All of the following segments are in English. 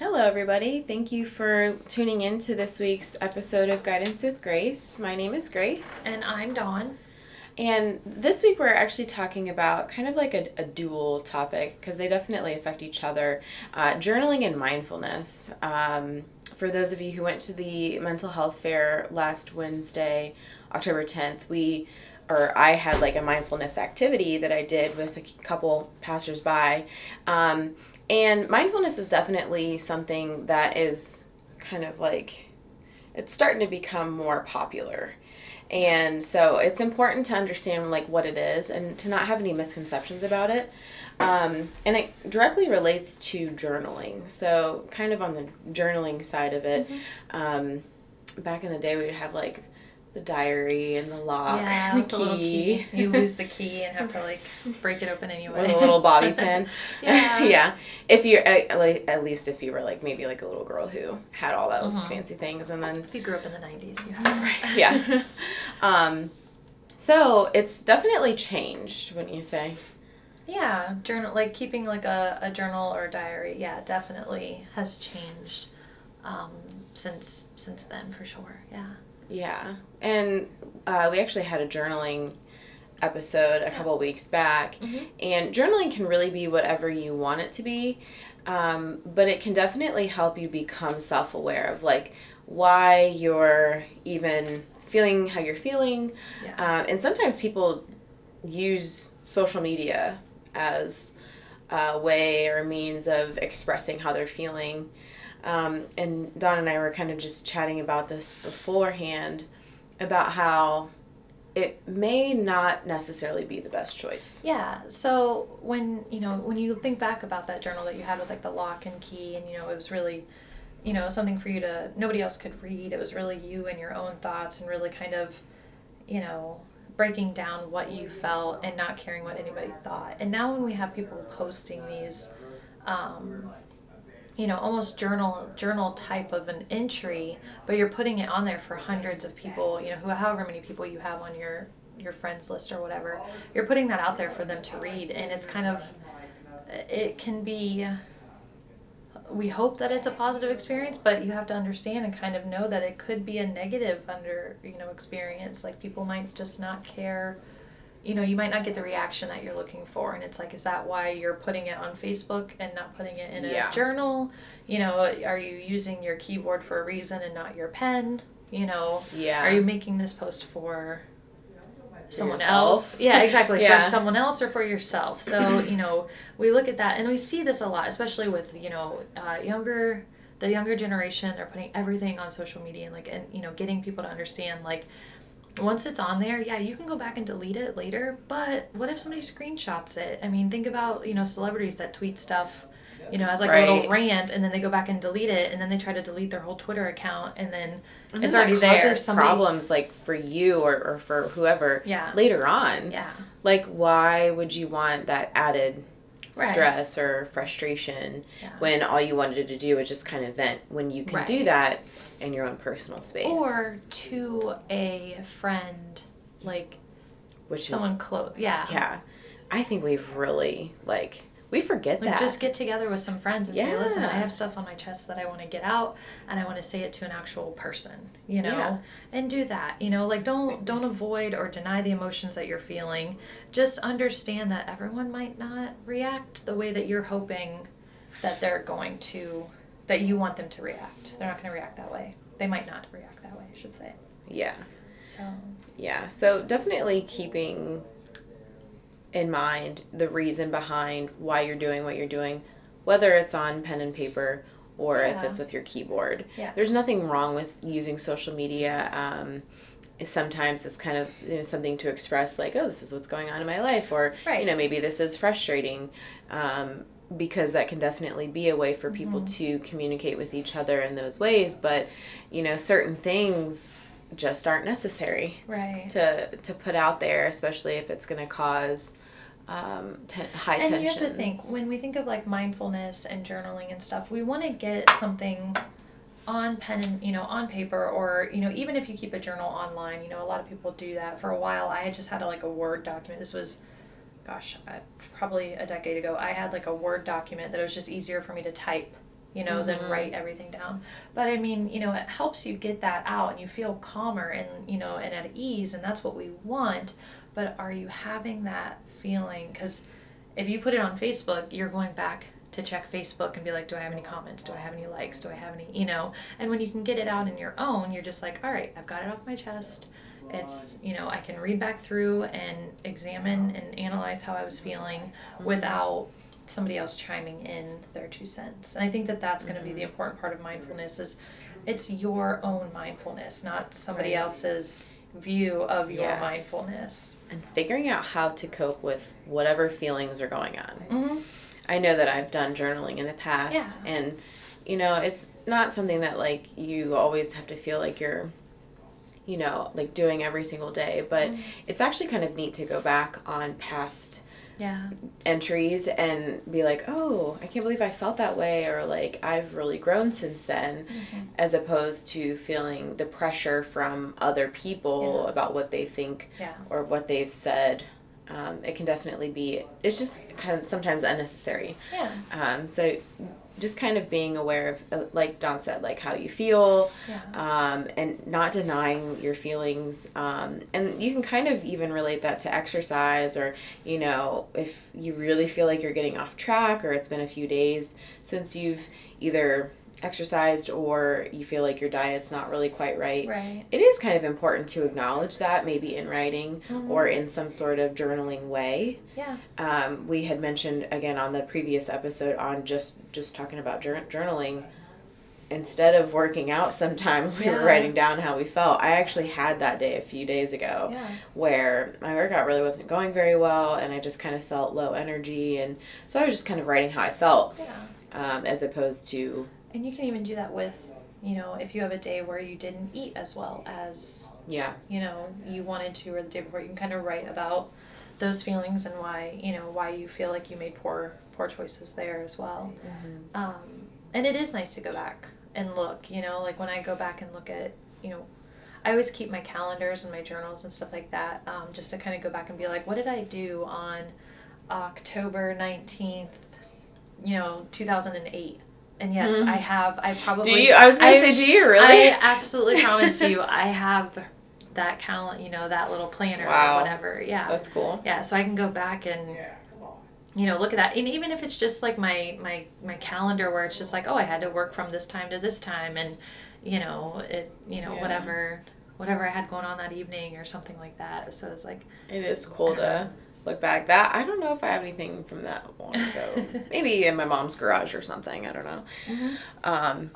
Hello, everybody. Thank you for tuning in to this week's episode of Guidance with Grace. My name is Grace. And I'm Dawn. And this week we're actually talking about kind of like a, a dual topic because they definitely affect each other uh, journaling and mindfulness. Um, for those of you who went to the mental health fair last Wednesday, October 10th, we or I had like a mindfulness activity that I did with a couple passersby. Um, and mindfulness is definitely something that is kind of like, it's starting to become more popular. And so it's important to understand like what it is and to not have any misconceptions about it. Um, and it directly relates to journaling. So kind of on the journaling side of it, mm-hmm. um, back in the day we would have like the diary and the lock, yeah, the, key. the key. You lose the key and have to like break it open anyway. With a little bobby pin. yeah. yeah. If you're at, at least if you were like maybe like a little girl who had all those uh-huh. fancy things, and then if you grew up in the nineties, you had right. Yeah. um, so it's definitely changed, wouldn't you say? Yeah, journal like keeping like a, a journal or a diary. Yeah, definitely has changed um, since since then for sure. Yeah. Yeah. And uh, we actually had a journaling episode a couple weeks back. Mm-hmm. And journaling can really be whatever you want it to be. Um, but it can definitely help you become self aware of like why you're even feeling how you're feeling. Yeah. Uh, and sometimes people use social media as a way or a means of expressing how they're feeling. Um, and Dawn and I were kind of just chatting about this beforehand about how it may not necessarily be the best choice. Yeah. So when you know when you think back about that journal that you had with like the lock and key, and you know it was really, you know, something for you to nobody else could read. It was really you and your own thoughts, and really kind of, you know, breaking down what you felt and not caring what anybody thought. And now when we have people posting these, um, you know almost journal journal type of an entry but you're putting it on there for hundreds of people you know who however many people you have on your your friends list or whatever you're putting that out there for them to read. And it's kind of it can be we hope that it's a positive experience but you have to understand and kind of know that it could be a negative under you know experience. Like people might just not care you know, you might not get the reaction that you're looking for. And it's like, is that why you're putting it on Facebook and not putting it in a yeah. journal? You know, are you using your keyboard for a reason and not your pen? You know, yeah. Are you making this post for someone else? Yeah, exactly. yeah. For someone else or for yourself. So, you know, we look at that and we see this a lot, especially with, you know, uh, younger the younger generation they're putting everything on social media and like and you know getting people to understand like once it's on there, yeah, you can go back and delete it later. But what if somebody screenshots it? I mean, think about you know celebrities that tweet stuff, you know, as like right. a little rant, and then they go back and delete it, and then they try to delete their whole Twitter account, and then and it's already there. Somebody... problems like for you or, or for whoever. Yeah. Later on. Yeah. Like, why would you want that added? Right. stress or frustration yeah. when all you wanted to do was just kind of vent when you can right. do that in your own personal space or to a friend like which someone close yeah yeah i think we've really like we forget like that just get together with some friends and yeah. say listen i have stuff on my chest that i want to get out and i want to say it to an actual person you know yeah. and do that you know like don't don't avoid or deny the emotions that you're feeling just understand that everyone might not react the way that you're hoping that they're going to that you want them to react. They're not going to react that way. They might not react that way, I should say. Yeah. So. Yeah. So definitely keeping in mind the reason behind why you're doing what you're doing, whether it's on pen and paper or yeah. if it's with your keyboard. Yeah. There's nothing wrong with using social media. Um, sometimes it's kind of you know, something to express like oh this is what's going on in my life or right. you know maybe this is frustrating um, because that can definitely be a way for people mm-hmm. to communicate with each other in those ways but you know certain things just aren't necessary right to to put out there especially if it's going to cause um, ten, high tension. and tensions. you have to think when we think of like mindfulness and journaling and stuff we want to get something on pen and you know on paper or you know even if you keep a journal online you know a lot of people do that for a while i had just had a, like a word document this was gosh, I, probably a decade ago, I had like a Word document that it was just easier for me to type you know, than mm-hmm. write everything down. But I mean, you know, it helps you get that out and you feel calmer and, you know, and at ease, and that's what we want. But are you having that feeling? Because if you put it on Facebook, you're going back to check Facebook and be like, do I have any comments? Do I have any likes? Do I have any, you know? And when you can get it out in your own, you're just like, all right, I've got it off my chest. It's, you know, I can read back through and examine and analyze how I was feeling mm-hmm. without somebody else chiming in their two cents. And I think that that's going to be the important part of mindfulness is it's your own mindfulness, not somebody Right. else's view of your Yes. mindfulness. And figuring out how to cope with whatever feelings are going on. Mm-hmm. I know that I've done journaling in the past Yeah. and you know, it's not something that like you always have to feel like you're you know, like doing every single day, but Mm. it's actually kind of neat to go back on past Yeah. entries and be like, "Oh, I can't believe I felt that way," or like, "I've really grown since then," Mm-hmm. as opposed to feeling the pressure from other people Yeah. about what they think Yeah. or what they've said. Um, it can definitely be. It's just kind of sometimes unnecessary. Yeah. Um, so just kind of being aware of, uh, like Dawn said, like how you feel, Yeah. um, and not denying your feelings. Um, and you can kind of even relate that to exercise, or you know, if you really feel like you're getting off track, or it's been a few days since you've either exercised or you feel like your diet's not really quite right. Right. It is kind of important to acknowledge that, maybe in writing Mhm. or in some sort of journaling way Yeah. um, we had mentioned again on the previous episode on just just talking about jour- journaling instead of working out sometimes we were writing down how we felt i actually had that day a few days ago Yeah. where my workout really wasn't going very well and i just kind of felt low energy and so i was just kind of writing how i felt Yeah. um, as opposed to And you can even do that with, you know, if you have a day where you didn't eat as well as, yeah you know, you wanted to or the day before, you can kind of write about those feelings and why, you know, why you feel like you made poor poor choices there as well. Um, and it is nice to go back and look, you know, like when I go back and look at, you know, I always keep my calendars and my journals and stuff like that, um, just to kind of go back and be like, what did I do on October 19th, you know, 2008? And yes, Hmm. I have, I probably. do you i was gonna I- say do you really I absolutely promise you, I have that calendar, you know, that little planner Wow. or whatever. Yeah. that's cool Yeah, so I can go back and yeah, you know look at that, and even if it's just like my my my calendar where it's just like oh I had to work from this time to this time, and you know it you know Yeah. whatever whatever I had going on that evening or something like that. So it's like It is cool to look back. That I don't know if I have anything from that long ago. Maybe in my mom's garage or something. I don't know. Um,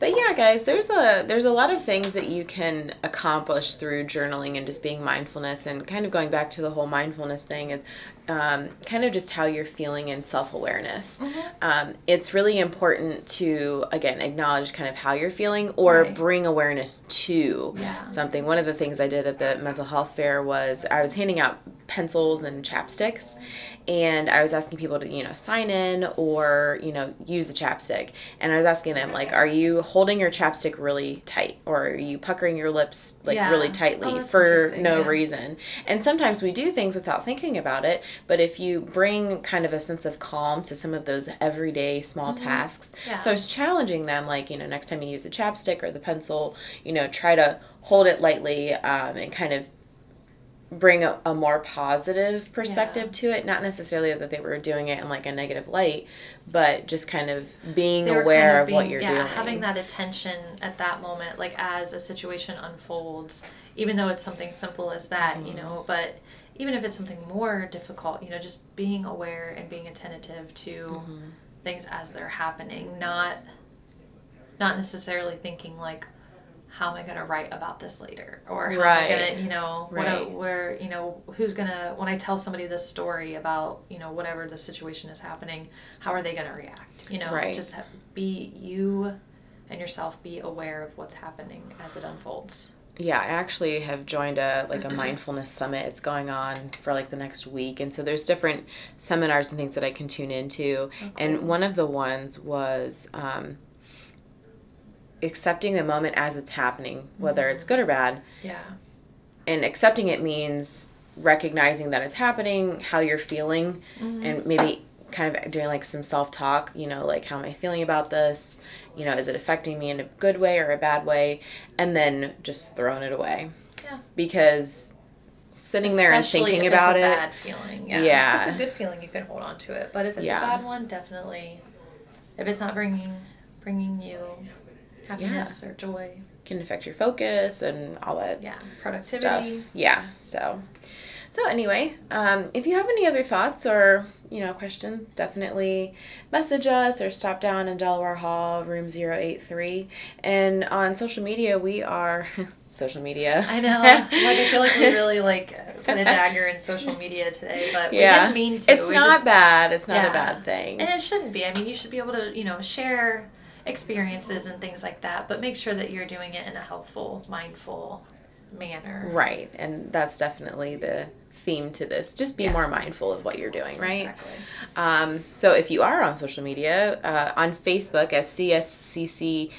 but yeah, guys, there's a there's a lot of things that you can accomplish through journaling and just being mindfulness and kind of going back to the whole mindfulness thing is um, kind of just how you're feeling and self awareness. Um, it's really important to again acknowledge kind of how you're feeling or Right. bring awareness to Yeah. something. One of the things I did at the mental health fair was I was handing out pencils and chapsticks and I was asking people to, you know, sign in or, you know, use a chapstick. And I was asking them like, are you holding your chapstick really tight or are you puckering your lips like Yeah. really tightly Oh, for no yeah. reason? And sometimes we do things without thinking about it, but if you bring kind of a sense of calm to some of those everyday small tasks. Mm-hmm. Yeah. So I was challenging them like, you know, next time you use a chapstick or the pencil, you know, try to hold it lightly um, and kind of bring a, a more positive perspective Yeah. to it not necessarily that they were doing it in like a negative light but just kind of being aware kind of, what being- you're doing. yeah, doing having that attention at that moment, like as a situation unfolds, even though it's something simple as that, Mm-hmm. you know, but even if it's something more difficult, you know, just being aware and being attentive to Mm-hmm. things as they're happening, not not necessarily thinking like how am I gonna write about this later, or how Right. am I gonna, you know, what where, you know, who's gonna when I tell somebody this story about, you know, whatever the situation is happening, how are they gonna react? You know, Right. just be you and yourself be aware of what's happening as it unfolds. yeah i actually have joined a like a mindfulness summit it's going on for like the next week and so there's different seminars and things that i can tune into and one of the ones was um, accepting the moment as it's happening whether it's good or bad Yeah. and accepting it means recognizing that it's happening, how you're feeling, Mm-hmm. and maybe kind of doing like some self talk, you know, like how am I feeling about this? You know, is it affecting me in a good way or a bad way? And then just throwing it away. Yeah. Because sitting there and thinking if about it's a it. bad feeling. Yeah. Yeah. If it's a good feeling, you can hold on to it. But if it's Yeah. a bad one, definitely. If it's not bringing bringing you happiness or joy, can affect your focus and all that yeah, stuff. productivity. Yeah. So, so anyway, um, if you have any other thoughts or you know questions, definitely message us or stop down in Delaware Hall, room 083. And on social media, we are social media. I know. like I feel like we really like put a dagger in social media today, but we Yeah. didn't mean to. It's we not just, bad. It's not Yeah. a bad thing. And it shouldn't be. I mean, you should be able to, you know, share experiences and things like that, but make sure that you're doing it in a healthful, mindful manner. Right. And that's definitely the theme to this. Just be Yeah. more mindful of what you're doing, right? Exactly. Um, so if you are on social media, uh, on Facebook as CSCC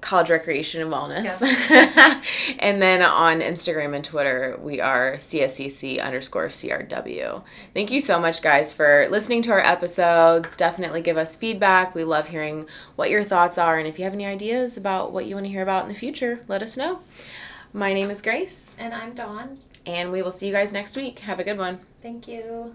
College Recreation and Wellness, and then on Instagram and Twitter, we are CSCC underscore CRW. Thank you so much, guys, for listening to our episodes. Definitely give us feedback. We love hearing what your thoughts are, and if you have any ideas about what you want to hear about in the future, let us know. My name is Grace, And I'm Dawn. and we will see you guys next week. Have a good one. Thank you.